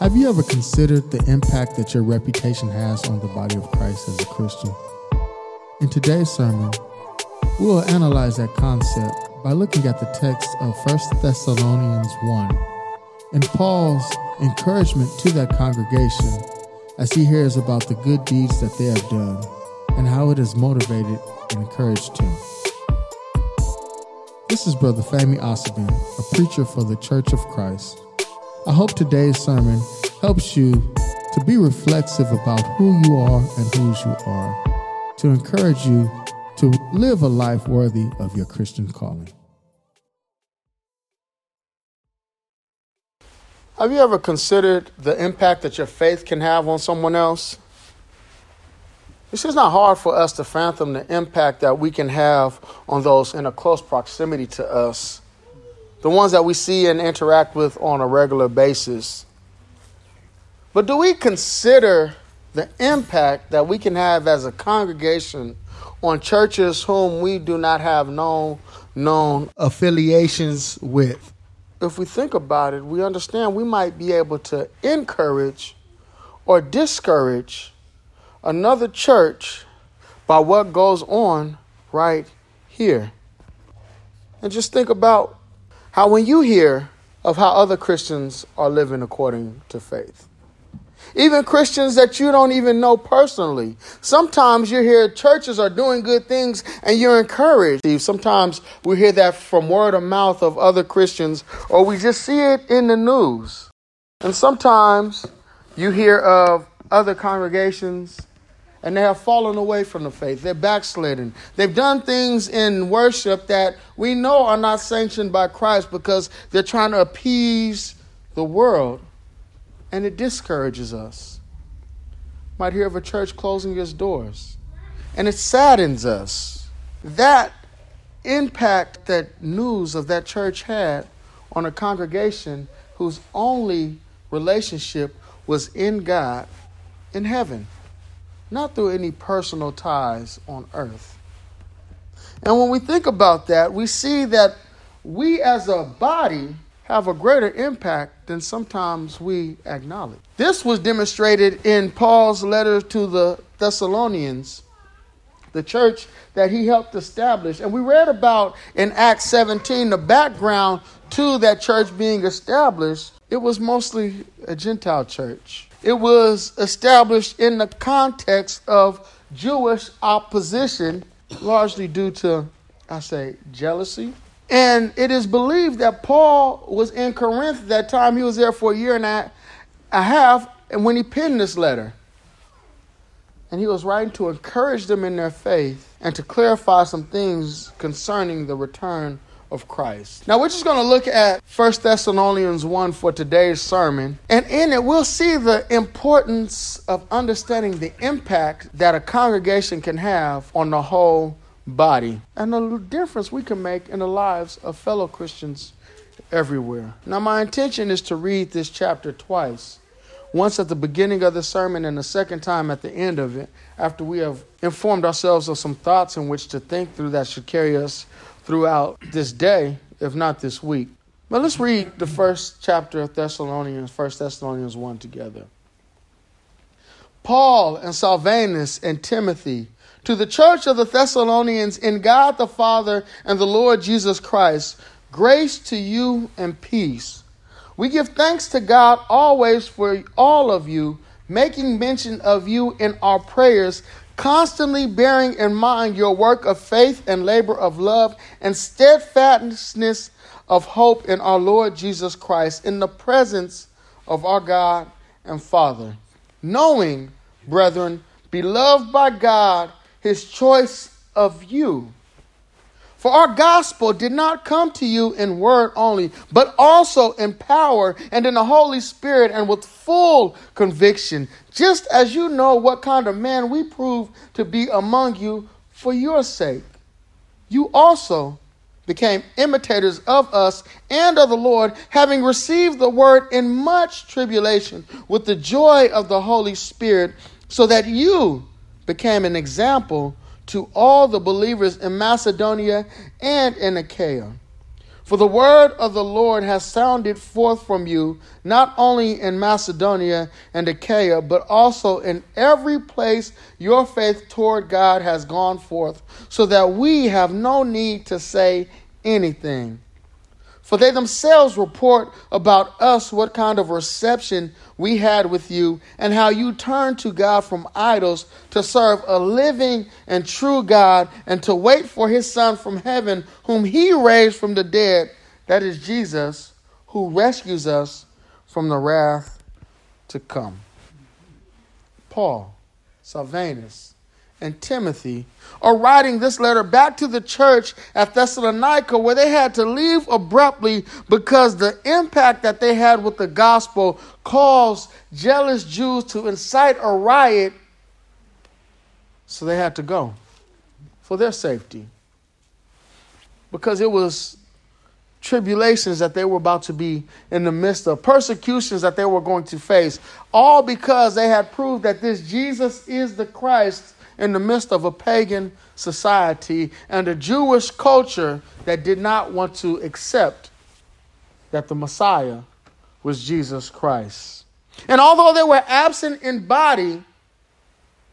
Have you ever considered the impact that your reputation has on the body of Christ as a Christian? In today's sermon, we will analyze that concept by looking at the text of 1 Thessalonians 1 and Paul's encouragement to that congregation as he hears about the good deeds that they have done and how it has motivated and encouraged him. This is Brother Fami Osabin, a preacher for the Church of Christ. I hope today's sermon helps you to be reflexive about who you are and whose you are, to encourage you to live a life worthy of your Christian calling. Have you ever considered the impact that your faith can have on someone else? It's just not hard for us to fathom the impact that we can have on those in a close proximity to us the ones that we see and interact with on a regular basis. But do we consider the impact that we can have as a congregation on churches whom we do not have known known affiliations with? If we think about it, we understand we might be able to encourage or discourage another church by what goes on right here. And just think about how when you hear of how other Christians are living according to faith, even Christians that you don't even know personally. Sometimes you hear churches are doing good things and you're encouraged. Sometimes we hear that from word of mouth of other Christians or we just see it in the news. And sometimes you hear of other congregations and they have fallen away from the faith. They're backslidden. They've done things in worship that we know are not sanctioned by Christ because they're trying to appease the world, and it discourages us. Might hear of a church closing its doors, and it saddens us. That impact that news of that church had on a congregation whose only relationship was in God in heaven not through any personal ties on earth. And when we think about that, we see that we as a body have a greater impact than sometimes we acknowledge. This was demonstrated in Paul's letter to the Thessalonians, the church that he helped establish. And we read about in Acts 17 the background to that church being established. It was mostly a Gentile church. It was established in the context of Jewish opposition, largely due to, I say, jealousy. And it is believed that Paul was in Corinth at that time. He was there for a year and a half, and when he penned this letter, and he was writing to encourage them in their faith and to clarify some things concerning the return of Christ. Now we're just going to look at 1 Thessalonians 1 for today's sermon. And in it, we'll see the importance of understanding the impact that a congregation can have on the whole body and the difference we can make in the lives of fellow Christians everywhere. Now, my intention is to read this chapter twice. Once at the beginning of the sermon, and the second time at the end of it, after we have informed ourselves of some thoughts in which to think through that should carry us throughout this day, if not this week. But let's read the first chapter of Thessalonians, 1 Thessalonians 1 together. Paul and Silvanus and Timothy, to the church of the Thessalonians in God the Father and the Lord Jesus Christ, grace to you and peace. We give thanks to God always for all of you, making mention of you in our prayers constantly bearing in mind your work of faith and labor of love and steadfastness of hope in our Lord Jesus Christ in the presence of our God and Father. Knowing, brethren, beloved by God, his choice of you for our gospel did not come to you in word only, but also in power and in the Holy Spirit and with full conviction, just as you know what kind of man we prove to be among you for your sake. You also became imitators of us and of the Lord, having received the word in much tribulation with the joy of the Holy Spirit, so that you became an example to all the believers in Macedonia and in Achaia. For the word of the Lord has sounded forth from you, not only in Macedonia and Achaia, but also in every place your faith toward God has gone forth, so that we have no need to say anything. For they themselves report about us what kind of reception we had with you, and how you turned to God from idols to serve a living and true God, and to wait for his Son from heaven, whom he raised from the dead. That is Jesus, who rescues us from the wrath to come. Paul, Silvanus, and Timothy are writing this letter back to the church at Thessalonica where they had to leave abruptly because the impact that they had with the gospel caused jealous Jews to incite a riot. So they had to go for their safety because it was tribulations that they were about to be in the midst of, persecutions that they were going to face, all because they had proved that this Jesus is the Christ in the midst of a pagan society and a Jewish culture that did not want to accept that the Messiah was Jesus Christ. And although they were absent in body,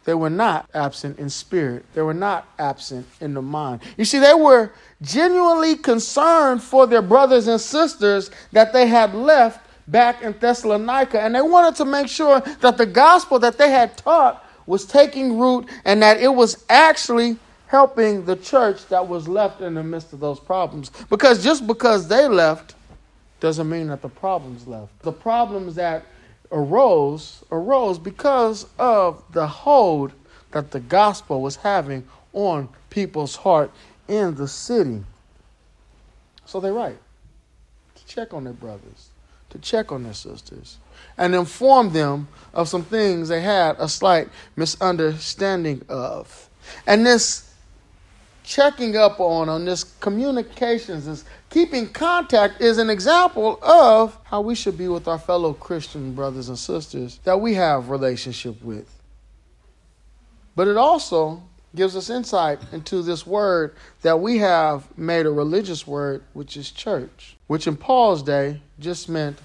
they were not absent in spirit. They were not absent in the mind. You see, they were genuinely concerned for their brothers and sisters that they had left back in Thessalonica. And they wanted to make sure that the gospel that they had taught was taking root and that it was actually helping the church that was left in the midst of those problems. Because just because they left doesn't mean that the problems left. The problems that arose arose because of the hold that the gospel was having on people's heart in the city. So they write to check on their brothers, to check on their sisters, and informed them of some things they had a slight misunderstanding of. And this checking up on, on this communications, this keeping contact is an example of how we should be with our fellow Christian brothers and sisters that we have relationship with. But it also gives us insight into this word that we have made a religious word, which is church, which in Paul's day just meant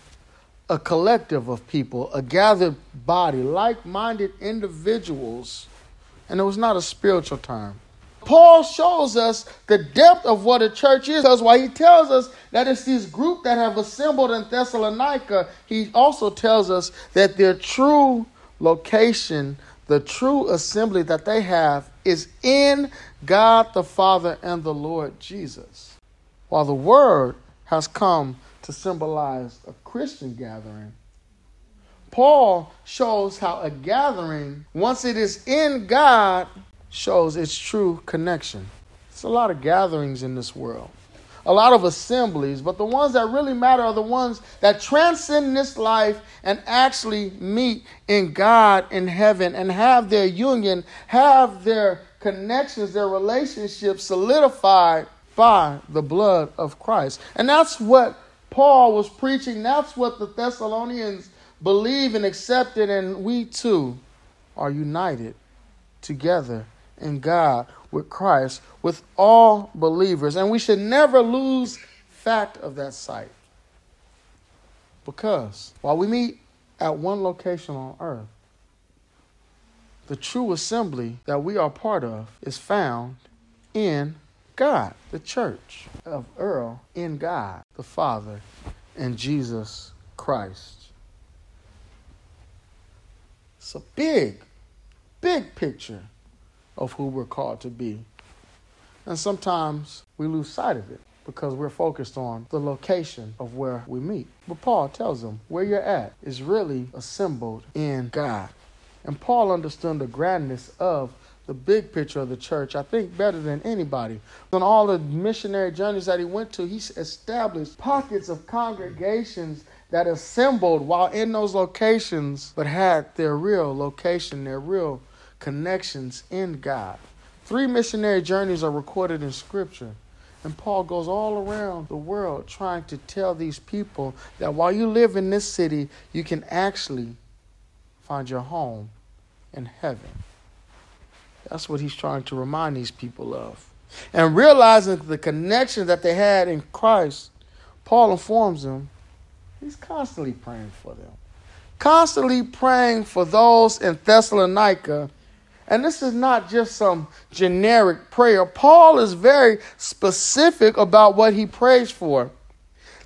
a collective of people, a gathered body, like minded individuals. And it was not a spiritual term. Paul shows us the depth of what a church is. That's why he tells us that it's this group that have assembled in Thessalonica. He also tells us that their true location, the true assembly that they have, is in God the Father and the Lord Jesus. While the Word has come to symbolize a Christian gathering. Paul shows how a gathering, once it is in God, shows its true connection. It's a lot of gatherings in this world, a lot of assemblies, but the ones that really matter are the ones that transcend this life and actually meet in God in heaven and have their union, have their connections, their relationships solidified by the blood of Christ. And that's what Paul was preaching. That's what the Thessalonians believe and accepted, and we too are united together in God with Christ, with all believers. And we should never lose fact of that sight. Because while we meet at one location on earth, the true assembly that we are part of is found in God, the church of Earle in God, the Father, and Jesus Christ. It's a big, big picture of who we're called to be. And sometimes we lose sight of it because we're focused on the location of where we meet. But Paul tells them where you're at is really assembled in God. And Paul understood the grandness of the big picture of the church, I think, better than anybody. On all the missionary journeys that he went to, he established pockets of congregations that assembled while in those locations, but had their real location, their real connections in God. Three missionary journeys are recorded in Scripture. And Paul goes all around the world trying to tell these people that while you live in this city, you can actually find your home in heaven. That's what he's trying to remind these people of. And realizing the connection that they had in Christ, Paul informs them he's constantly praying for them. Constantly praying for those in Thessalonica. And this is not just some generic prayer. Paul is very specific about what he prays for.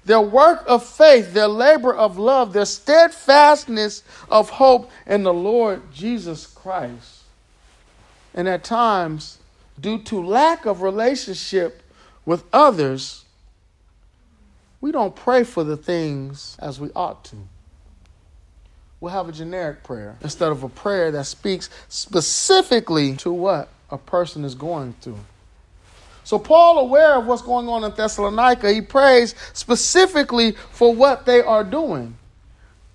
Their work of faith, their labor of love, their steadfastness of hope in the Lord Jesus Christ. And at times, due to lack of relationship with others, we don't pray for the things as we ought to. We'll have a generic prayer instead of a prayer that speaks specifically to what a person is going through. So, Paul, aware of what's going on in Thessalonica, he prays specifically for what they are doing.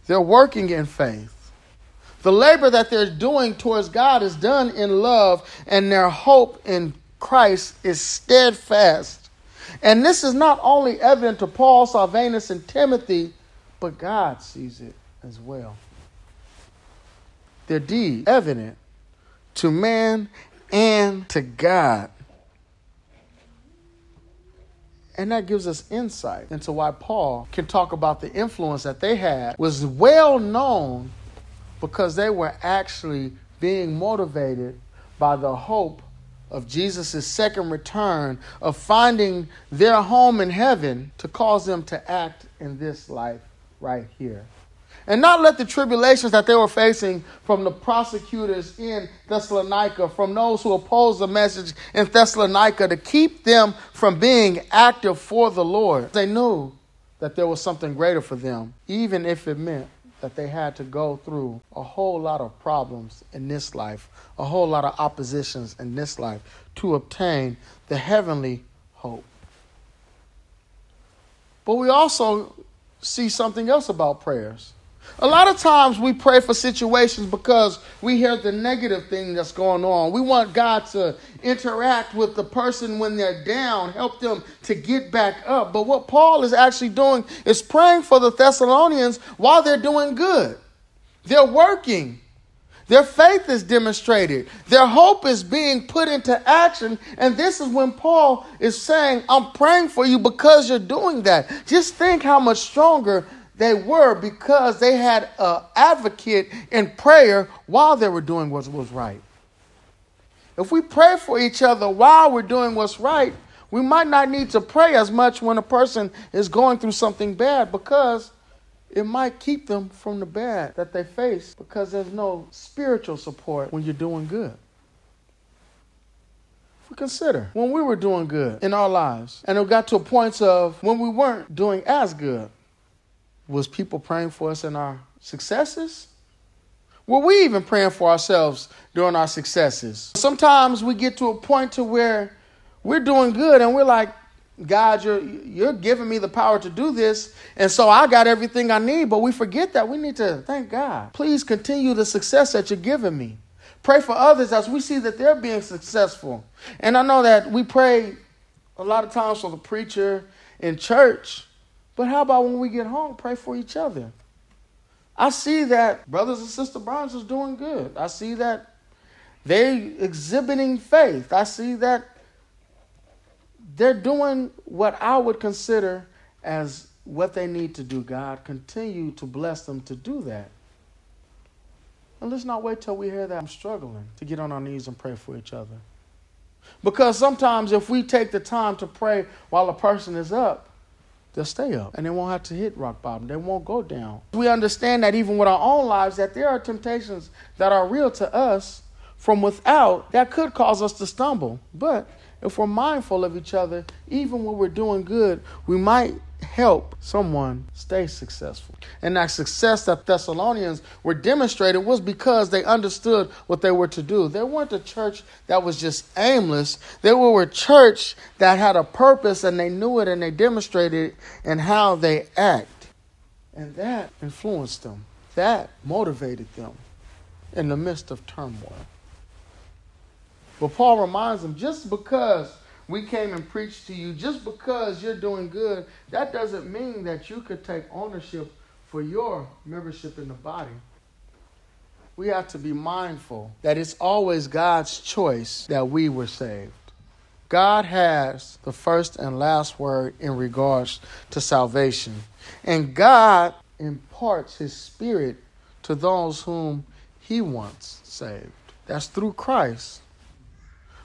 They're working in faith. The labor that they're doing towards God is done in love, and their hope in Christ is steadfast. And this is not only evident to Paul, Silvanus, and Timothy, but God sees it as well. Their deed evident to man and to God. And that gives us insight into why Paul can talk about the influence that they had was well known because they were actually being motivated by the hope of Jesus' second return, of finding their home in heaven to cause them to act in this life right here. And not let the tribulations that they were facing from the prosecutors in Thessalonica, from those who opposed the message in Thessalonica, to keep them from being active for the Lord. They knew that there was something greater for them, even if it meant that they had to go through a whole lot of problems in this life, a whole lot of oppositions in this life to obtain the heavenly hope. But we also see something else about prayers. A lot of times we pray for situations because we hear the negative thing that's going on. We want God to interact with the person when they're down, help them to get back up. But what Paul is actually doing is praying for the Thessalonians while they're doing good. They're working. Their faith is demonstrated. Their hope is being put into action. And this is when Paul is saying, I'm praying for you because you're doing that. Just think how much stronger they were because they had an advocate in prayer while they were doing what was right. If we pray for each other while we're doing what's right, we might not need to pray as much when a person is going through something bad because it might keep them from the bad that they face because there's no spiritual support when you're doing good. We consider when we were doing good in our lives and it got to a point of when we weren't doing as good was people praying for us in our successes? Were we even praying for ourselves during our successes? Sometimes we get to a point to where we're doing good and we're like, God, you're you're giving me the power to do this, and so I got everything I need. But we forget that we need to thank God. Please continue the success that you're giving me. Pray for others as we see that they're being successful. And I know that we pray a lot of times for the preacher in church, but how about when we get home, pray for each other? I see that brothers and sister Barnes is doing good. I see that they exhibiting faith. I see that they're doing what I would consider as what they need to do. God, continue to bless them to do that. And let's not wait till we hear that I'm struggling to get on our knees and pray for each other. Because sometimes if we take the time to pray while a person is up, they'll stay up and they won't have to hit rock bottom. They won't go down. We understand that even with our own lives, that there are temptations that are real to us from without that could cause us to stumble. But if we're mindful of each other, even when we're doing good, we might help someone stay successful. And that success that Thessalonians were demonstrated was because they understood what they were to do. They weren't a church that was just aimless. They were a church that had a purpose and they knew it and they demonstrated it in how they act. And that influenced them. That motivated them in the midst of turmoil. But Paul reminds them just because we came and preached to you, just because you're doing good, that doesn't mean that you could take ownership for your membership in the body. We have to be mindful that it's always God's choice that we were saved. God has the first and last word in regards to salvation. And God imparts his spirit to those whom he wants saved. That's through Christ.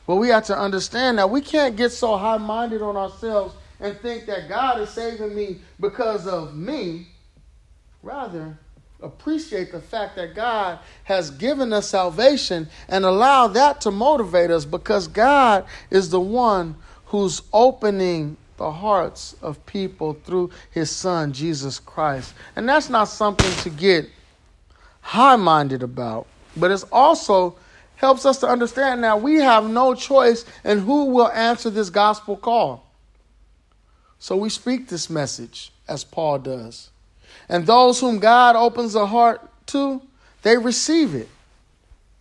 But we have to understand that we can't get so high minded on ourselves and think that God is saving me because of me. Rather, appreciate the fact that God has given us salvation and allow that to motivate us because God is the one who's opening the hearts of people through his son Jesus Christ. And that's not something to get high minded about, but it's also helps us to understand that we have no choice in who will answer this gospel call. So we speak this message as Paul does. And those whom God opens a heart to, they receive it.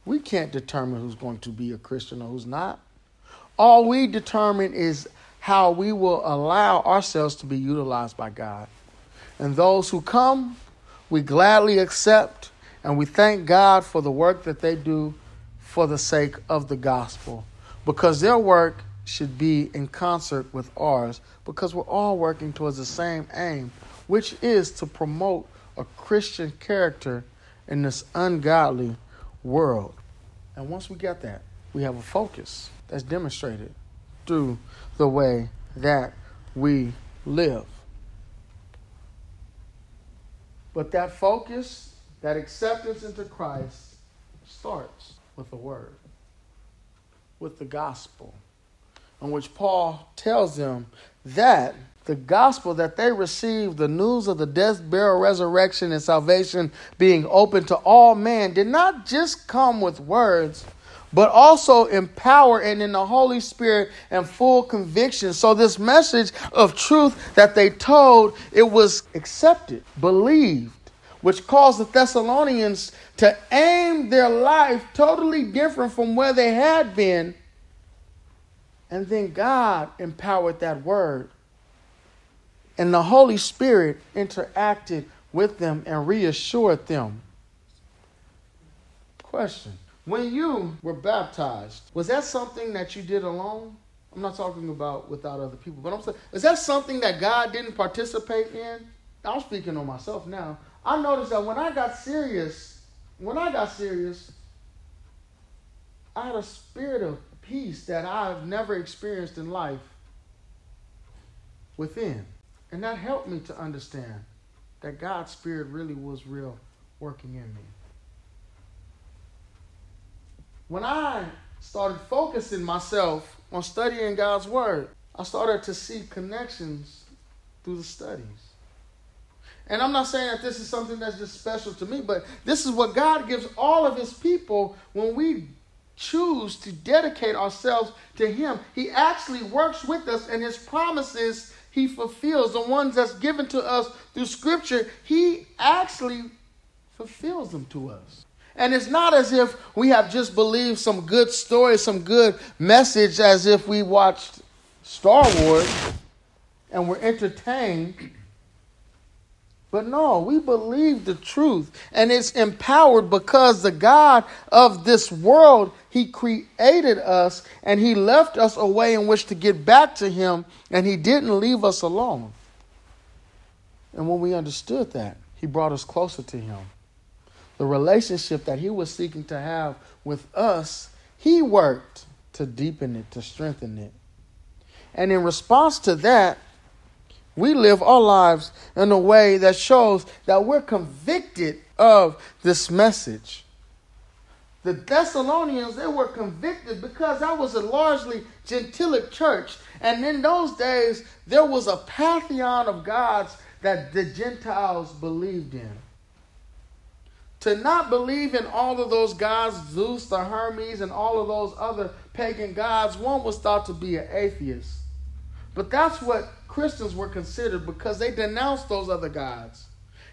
We can't determine who's going to be a Christian or who's not. All we determine is how we will allow ourselves to be utilized by God. And those who come, we gladly accept and we thank God for the work that they do for the sake of the gospel because their work should be in concert with ours because we're all working towards the same aim which is to promote a Christian character in this ungodly world. And once we get that, we have a focus that's demonstrated through the way that we live. But that focus, that acceptance into Christ, starts with the Word, with the gospel, in which Paul tells them that the gospel that they received, the news of the death, burial, resurrection, and salvation being open to all men, did not just come with words, but also in power and in the Holy Spirit and full conviction. So this message of truth that they told, it was accepted, believed, which caused the Thessalonians to aim their life totally different from where they had been. And then God empowered that word and the Holy Spirit interacted with them and reassured them. Question When you were baptized, was that something that you did alone? I'm not talking about without other people, but I'm saying, is that something that God didn't participate in? I'm speaking on myself now. I noticed that when I got serious, when I got serious, I had a spirit of peace that I've never experienced in life within. And that helped me to understand that God's Spirit really was real working in me. When I started focusing myself on studying God's Word, I started to see connections through the studies. And I'm not saying that this is something that's just special to me, but this is what God gives all of His people when we choose to dedicate ourselves to Him. He actually works with us, and His promises he fulfills. The ones that's given to us through Scripture, He actually fulfills them to us. And it's not as if we have just believed some good story, some good message, as if we watched Star Wars and were entertained. But no, we believe the truth. And it's empowered because the God of this world he created us and He left us a way in which to get back to Him, and He didn't leave us alone. And when we understood that, He brought us closer to Him. The relationship that He was seeking to have with us, He worked to deepen it, to strengthen it. And in response to that, we live our lives in a way that shows that we're convicted of this message. The Thessalonians, they were convicted because that was a largely gentilic church. And in those days, there was a pantheon of gods that the Gentiles believed in. To not believe in all of those gods, Zeus, the Hermes, and all of those other pagan gods, one was thought to be an atheist. But that's what Christians were considered because they denounced those other gods.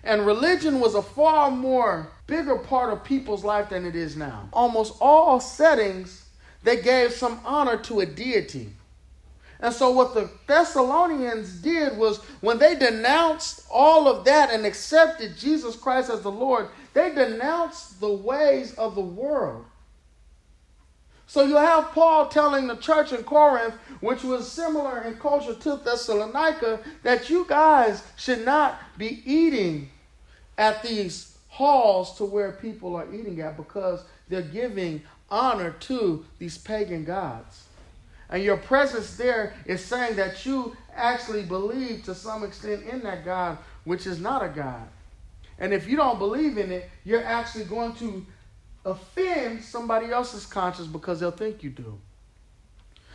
And religion was a far more bigger part of people's life than it is now. Almost all settings, they gave some honor to a deity. And so, what the Thessalonians did was when they denounced all of that and accepted Jesus Christ as the Lord, they denounced the ways of the world. So you have Paul telling the church in Corinth, which was similar in culture to Thessalonica, that you guys should not be eating at these halls to where people are eating at because they're giving honor to these pagan gods. And your presence there is saying that you actually believe to some extent in that God, which is not a God. And if you don't believe in it, you're actually going to offend somebody else's conscience because they'll think you do.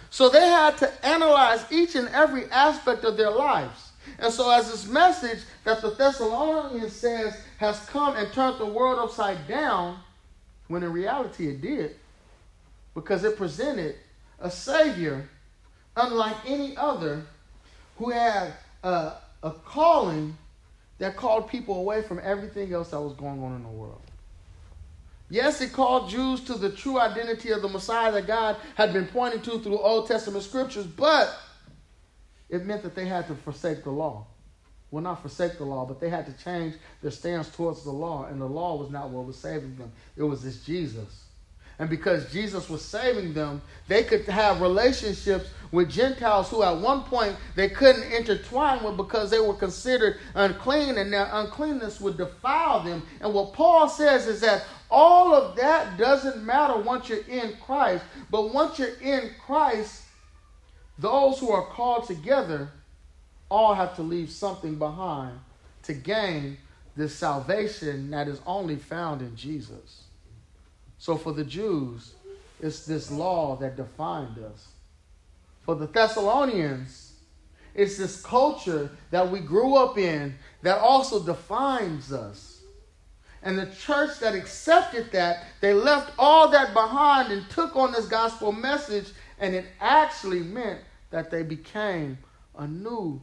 So they had to analyze each and every aspect of their lives. And so, as this message that the Thessalonians says has come and turned the world upside down, when in reality it did, because it presented a Savior unlike any other who had a, a calling that called people away from everything else that was going on in the world. Yes, it called Jews to the true identity of the Messiah that God had been pointing to through Old Testament scriptures, but it meant that they had to forsake the law. Well, not forsake the law, but they had to change their stance towards the law, and the law was not what was saving them. It was this Jesus. And because Jesus was saving them, they could have relationships with Gentiles who at one point they couldn't intertwine with because they were considered unclean and their uncleanness would defile them. And what Paul says is that all of that doesn't matter once you're in Christ, but once you're in Christ, those who are called together all have to leave something behind to gain this salvation that is only found in Jesus. So for the Jews, it's this law that defined us. For the Thessalonians, it's this culture that we grew up in that also defines us. And the church that accepted that, they left all that behind and took on this gospel message, and it actually meant that they became a new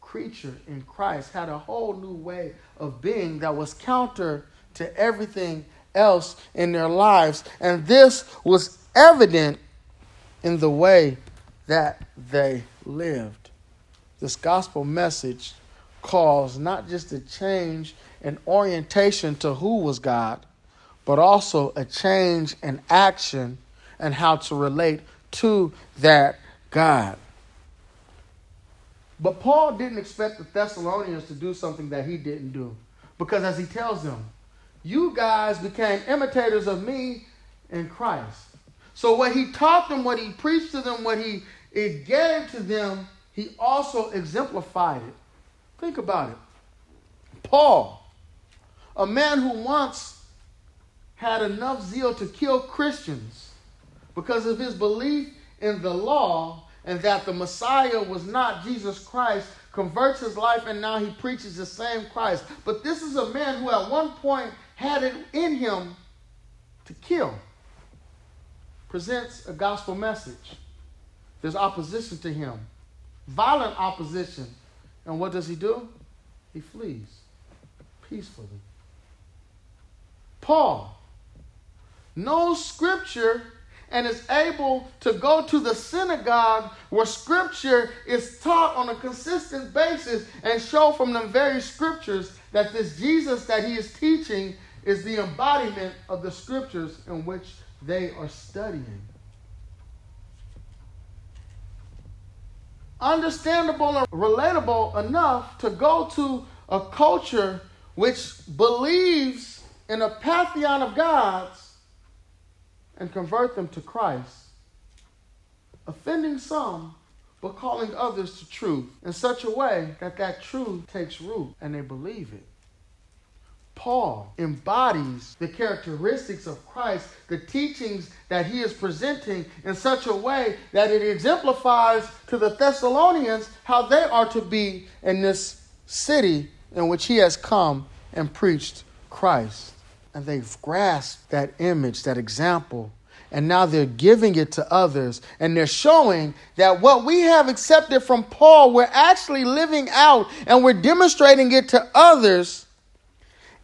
creature in Christ, had a whole new way of being that was counter to everything else in their lives. And this was evident in the way that they lived. This gospel message calls not just a change in orientation to who was God, but also a change in action and how to relate to that God. But Paul didn't expect the Thessalonians to do something that he didn't do. Because as he tells them, you guys became imitators of me in Christ. So what he taught them, what he preached to them, what he it gave to them, he also exemplified it. Think about it. Paul, a man who once had enough zeal to kill Christians because of his belief in the law and that the Messiah was not Jesus Christ, converts his life and now he preaches the same Christ. But this is a man who at one point had it in him to kill, presents a gospel message. There's opposition to him, violent opposition. And what does he do? He flees peacefully. Paul knows scripture and is able to go to the synagogue where scripture is taught on a consistent basis and show from the very scriptures that this Jesus that he is teaching is the embodiment of the scriptures in which they are studying. Understandable and relatable enough to go to a culture which believes in a pantheon of gods and convert them to Christ, offending some but calling others to truth in such a way that that truth takes root and they believe it. Paul embodies the characteristics of Christ, the teachings that he is presenting in such a way that it exemplifies to the Thessalonians how they are to be in this city in which he has come and preached Christ. And they've grasped that image, that example, and now they're giving it to others. And they're showing that what we have accepted from Paul, we're actually living out and we're demonstrating it to others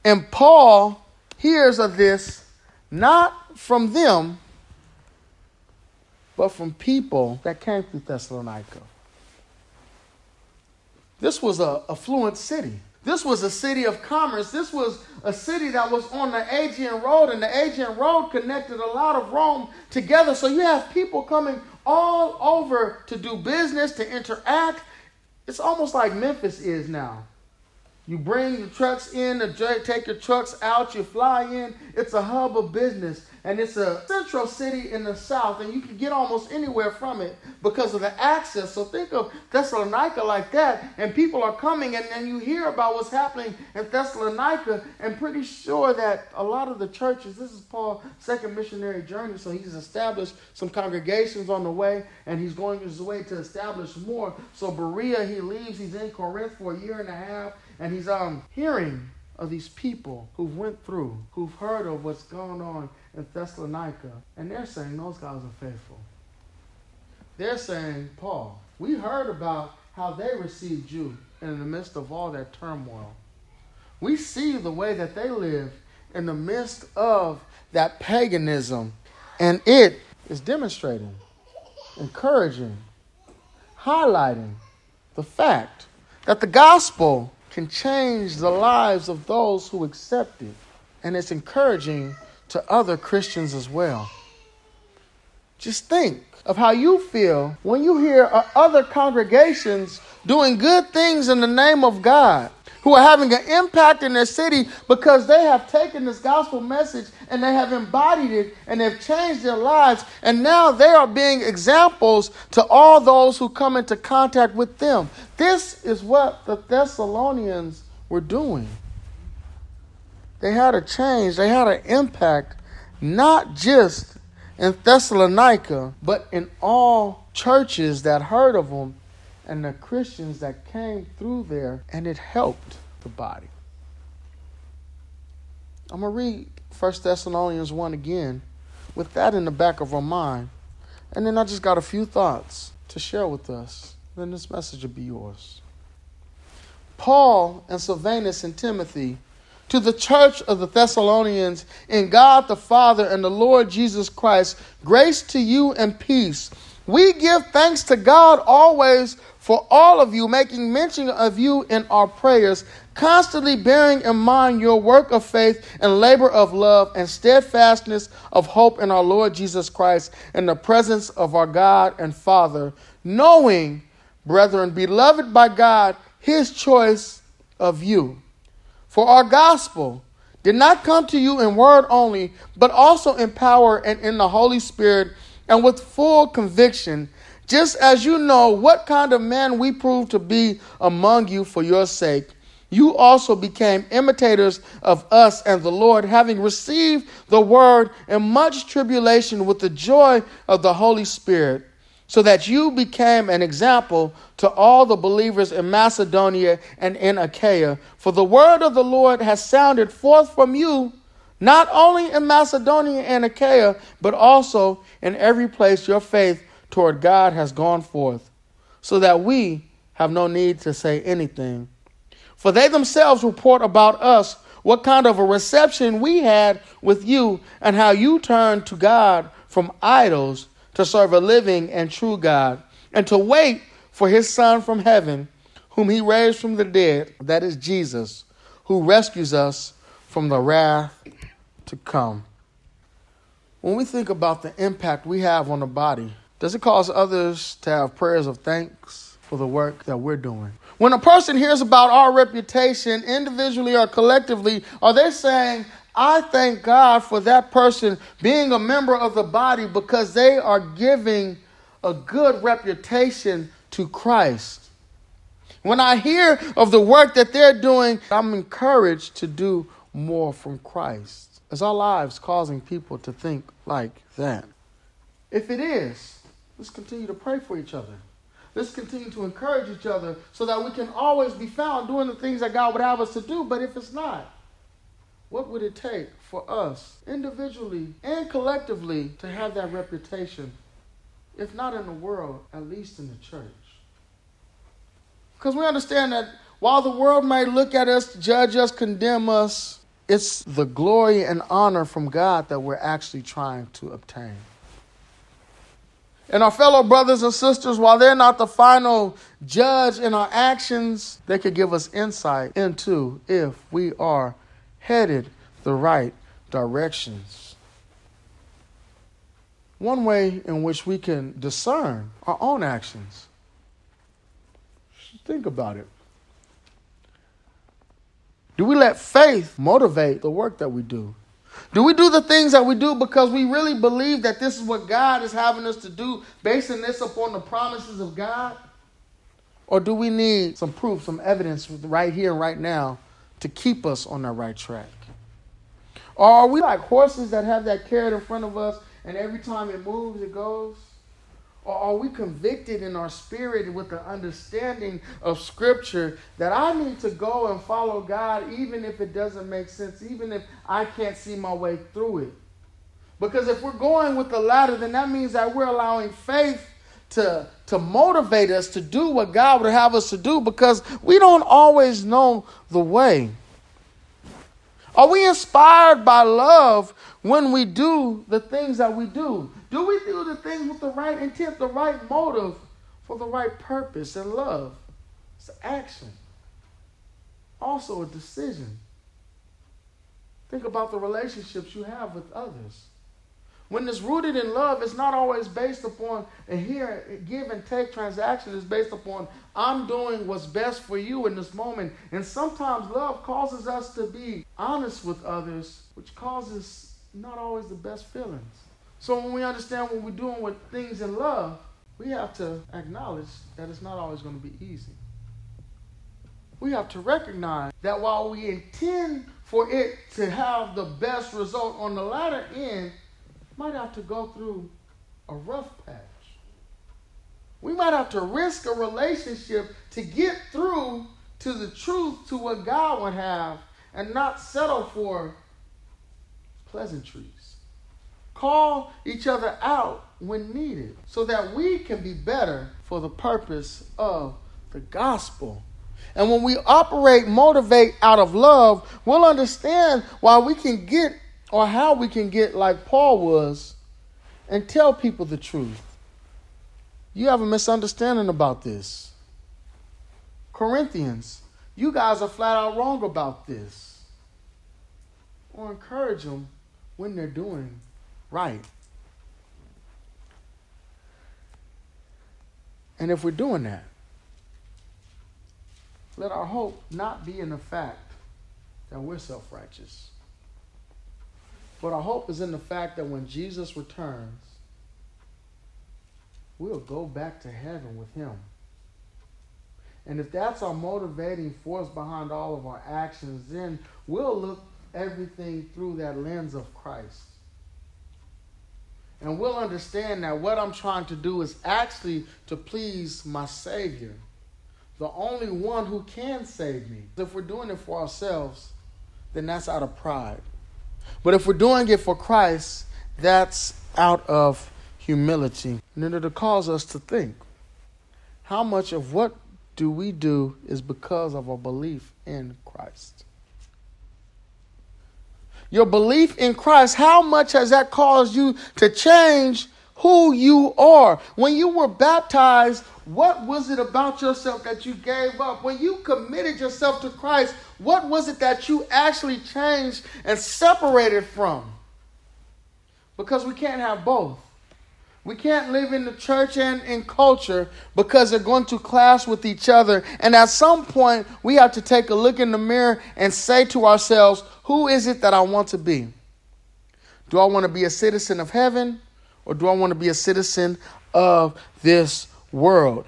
and Paul hears of this not from them, but from people that came through Thessalonica. This was a affluent city. This was a city of commerce. This was a city that was on the Aegean Road, and the Aegean Road connected a lot of Rome together. So you have people coming all over to do business, to interact. It's almost like Memphis is now. You bring your trucks in, take your trucks out, you fly in. It's a hub of business and it's a central city in the south, and you can get almost anywhere from it because of the access. So think of Thessalonica like that, and people are coming, and then you hear about what's happening in Thessalonica, and pretty sure that a lot of the churches, this is Paul's second missionary journey, so he's established some congregations on the way, and he's going his way to establish more. So Berea, he leaves, he's in Corinth for a year and a half, and he's um hearing of these people who've went through, who've heard of what's going on in Thessalonica, and they're saying those guys are faithful. They're saying, Paul, we heard about how they received you in the midst of all that turmoil. We see the way that they live in the midst of that paganism, and it is demonstrating, encouraging, highlighting the fact that the gospel can change the lives of those who accept it. And it's encouraging to other Christians as well. Just think of how you feel when you hear other congregations doing good things in the name of God, who are having an impact in their city because they have taken this gospel message and they have embodied it and they've changed their lives. And now they are being examples to all those who come into contact with them. This is what the Thessalonians were doing. They had a change, they had an impact, not just in Thessalonica, but in all churches that heard of them and the Christians that came through there, and it helped the body. I'm going to read 1 Thessalonians 1 again with that in the back of our mind. And then I just got a few thoughts to share with us. Then this message will be yours. Paul and Silvanus and Timothy to the church of the Thessalonians in God the Father and the Lord Jesus Christ, grace to you and peace. We give thanks to God always for all of you, making mention of you in our prayers, constantly bearing in mind your work of faith and labor of love and steadfastness of hope in our Lord Jesus Christ in the presence of our God and Father, knowing, brethren, beloved by God, his choice of you. For our gospel did not come to you in word only, but also in power and in the Holy Spirit and with full conviction, just as you know what kind of men we proved to be among you for your sake. You also became imitators of us and the Lord, having received the word in much tribulation with the joy of the Holy Spirit so that you became an example to all the believers in Macedonia and in Achaia. For the word of the Lord has sounded forth from you, not only in Macedonia and Achaia, but also in every place your faith toward God has gone forth, so that we have no need to say anything. For they themselves report about us what kind of a reception we had with you, and how you turned to God from idols to serve a living and true God, and to wait for his Son from heaven, whom he raised from the dead, that is Jesus, who rescues us from the wrath to come. When we think about the impact we have on the body, does it cause others to have prayers of thanks for the work that we're doing? When a person hears about our reputation, individually or collectively, are they saying, I thank God for that person being a member of the body because they are giving a good reputation to Christ. When I hear of the work that they're doing, I'm encouraged to do more from Christ. Is our lives causing people to think like that? If it is, let's continue to pray for each other. Let's continue to encourage each other so that we can always be found doing the things that God would have us to do. But if it's not, what would it take for us, individually and collectively, to have that reputation? If not in the world, at least in the church. Because we understand that while the world may look at us, judge us, condemn us, it's the glory and honor from God that we're actually trying to obtain. And our fellow brothers and sisters, while they're not the final judge in our actions, they could give us insight into if we are headed the right directions. One way in which we can discern our own actions. Think about it. Do we let faith motivate the work that we do? Do we do the things that we do because we really believe that this is what God is having us to do, basing this upon the promises of God? Or do we need some proof, some evidence right here and right now to keep us on the right track? Or are we like horses that have that carrot in front of us and every time it moves, it goes? Or are we convicted in our spirit with the understanding of Scripture that I need to go and follow God even if it doesn't make sense, even if I can't see my way through it? Because if we're going with the latter, then that means that we're allowing faith to, to motivate us to do what God would have us to do because we don't always know the way. Are we inspired by love when we do the things that we do? Do we do the things with the right intent, the right motive, for the right purpose and love? It's action. Also a decision. Think about the relationships you have with others. When it's rooted in love, it's not always based upon a here, give and take transaction. It's based upon I'm doing what's best for you in this moment. And sometimes love causes us to be honest with others, which causes not always the best feelings. So when we understand what we're doing with things in love, we have to acknowledge that it's not always going to be easy. We have to recognize that while we intend for it to have the best result on the latter end, might have to go through a rough patch. We might have to risk a relationship to get through to the truth to what God would have and not settle for pleasantries. Call each other out when needed so that we can be better for the purpose of the gospel. And when we operate, motivate out of love, we'll understand why we can get or how we can get like Paul was and tell people the truth. You have a misunderstanding about this. Corinthians, you guys are flat out wrong about this. Or encourage them when they're doing right. And if we're doing that, let our hope not be in the fact that we're self righteous. But our hope is in the fact that when Jesus returns, we'll go back to heaven with him. And if that's our motivating force behind all of our actions, then we'll look everything through that lens of Christ. And we'll understand that what I'm trying to do is actually to please my Savior, the only one who can save me. If we're doing it for ourselves, then that's out of pride. But if we're doing it for Christ, that's out of humility. And it'll cause us to think how much of what do we do is because of our belief in Christ? Your belief in Christ, how much has that caused you to change who you are? When you were baptized, what was it about yourself that you gave up? When you committed yourself to Christ, what was it that you actually changed and separated from? Because we can't have both. We can't live in the church and in culture because they're going to clash with each other. And at some point, we have to take a look in the mirror and say to ourselves, who is it that I want to be? Do I want to be a citizen of heaven or do I want to be a citizen of this world?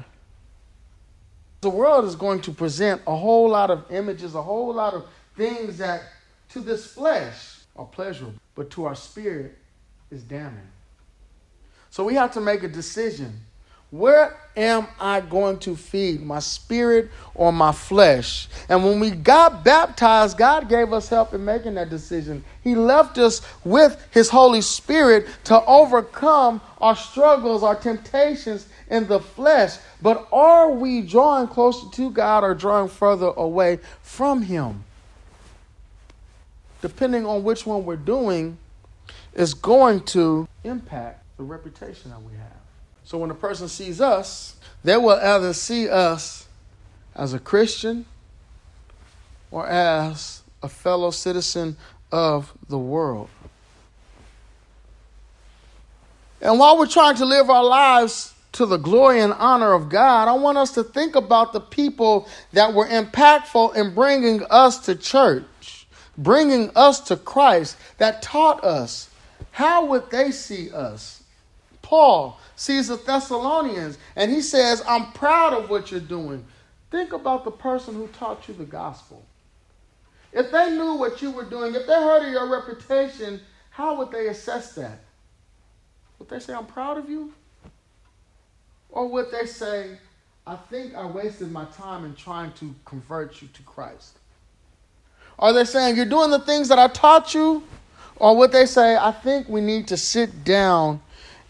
The world is going to present a whole lot of images, a whole lot of things that to this flesh are pleasurable, but to our spirit is damning. So we have to make a decision. Where am I going to feed my spirit or my flesh? And when we got baptized, God gave us help in making that decision. He left us with His Holy Spirit to overcome our struggles, our temptations in the flesh. But are we drawing closer to God or drawing further away from Him? Depending on which one we're doing, is going to impact the reputation that we have. So when a person sees us, they will either see us as a Christian or as a fellow citizen of the world. And while we're trying to live our lives to the glory and honor of God, I want us to think about the people that were impactful in bringing us to church, bringing us to Christ, that taught us. How would they see us? Paul sees the Thessalonians and he says, I'm proud of what you're doing. Think about the person who taught you the gospel. If they knew what you were doing, if they heard of your reputation, how would they assess that? Would they say, I'm proud of you? Or would they say, I think I wasted my time in trying to convert you to Christ? Are they saying, You're doing the things that I taught you? Or would they say, I think we need to sit down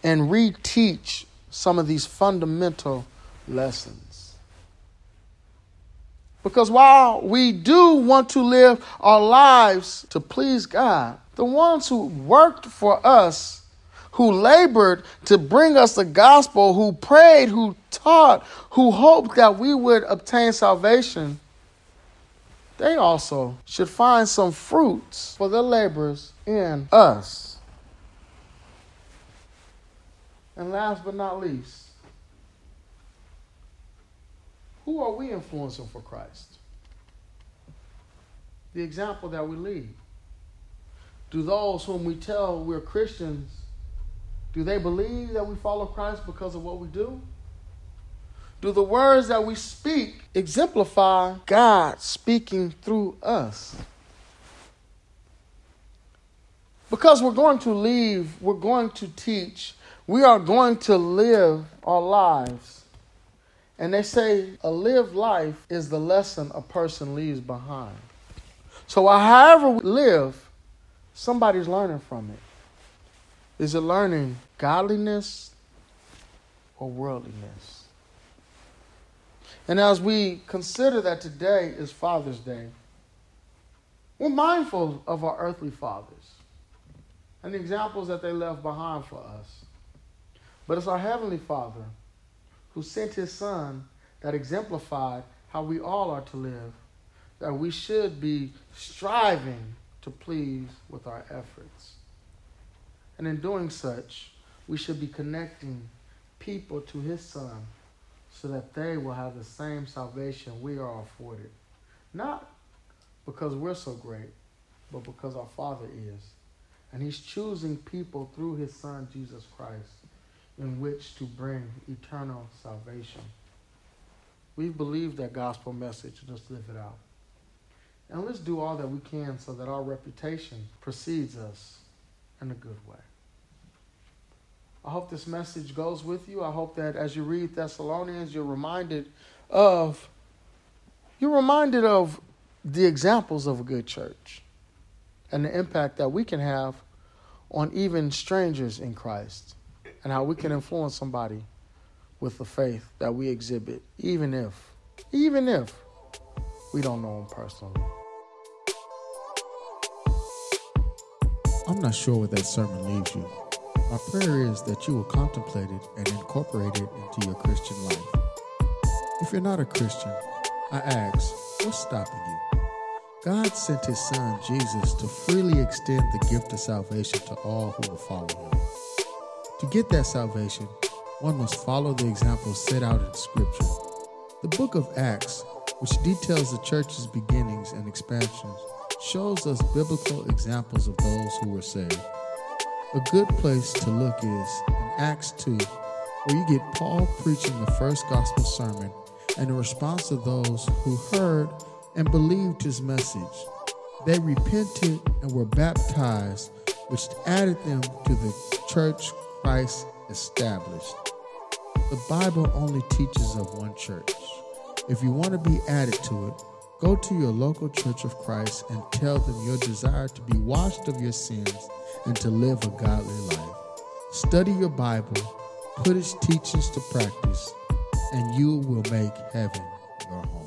and reteach some of these fundamental lessons? Because while we do want to live our lives to please God, the ones who worked for us who labored to bring us the gospel, who prayed, who taught, who hoped that we would obtain salvation, they also should find some fruits for their labors in us. And last but not least, who are we influencing for Christ? The example that we lead. Do those whom we tell we're Christians do they believe that we follow Christ because of what we do? Do the words that we speak exemplify God speaking through us? Because we're going to leave, we're going to teach, we are going to live our lives. And they say a lived life is the lesson a person leaves behind. So, however we live, somebody's learning from it. Is it learning godliness or worldliness? And as we consider that today is Father's Day, we're mindful of our earthly fathers and the examples that they left behind for us. But it's our Heavenly Father who sent His Son that exemplified how we all are to live, that we should be striving to please with our efforts. And in doing such, we should be connecting people to his son so that they will have the same salvation we are afforded. Not because we're so great, but because our Father is. And he's choosing people through his son, Jesus Christ, in which to bring eternal salvation. We believe that gospel message, let's live it out. And let's do all that we can so that our reputation precedes us in a good way. I hope this message goes with you. I hope that as you read Thessalonians, you're reminded of you're reminded of the examples of a good church and the impact that we can have on even strangers in Christ and how we can influence somebody with the faith that we exhibit, even if, even if we don't know them personally. I'm not sure what that sermon leaves you. My prayer is that you will contemplate it and incorporate it into your Christian life. If you're not a Christian, I ask, what's stopping you? God sent his son Jesus to freely extend the gift of salvation to all who will follow him. To get that salvation, one must follow the examples set out in Scripture. The book of Acts, which details the church's beginnings and expansions, shows us biblical examples of those who were saved. A good place to look is in Acts 2, where you get Paul preaching the first gospel sermon and the response of those who heard and believed his message. They repented and were baptized, which added them to the church Christ established. The Bible only teaches of one church. If you want to be added to it, go to your local church of Christ and tell them your desire to be washed of your sins and to live a godly life. Study your Bible, put its teachings to practice, and you will make heaven your home.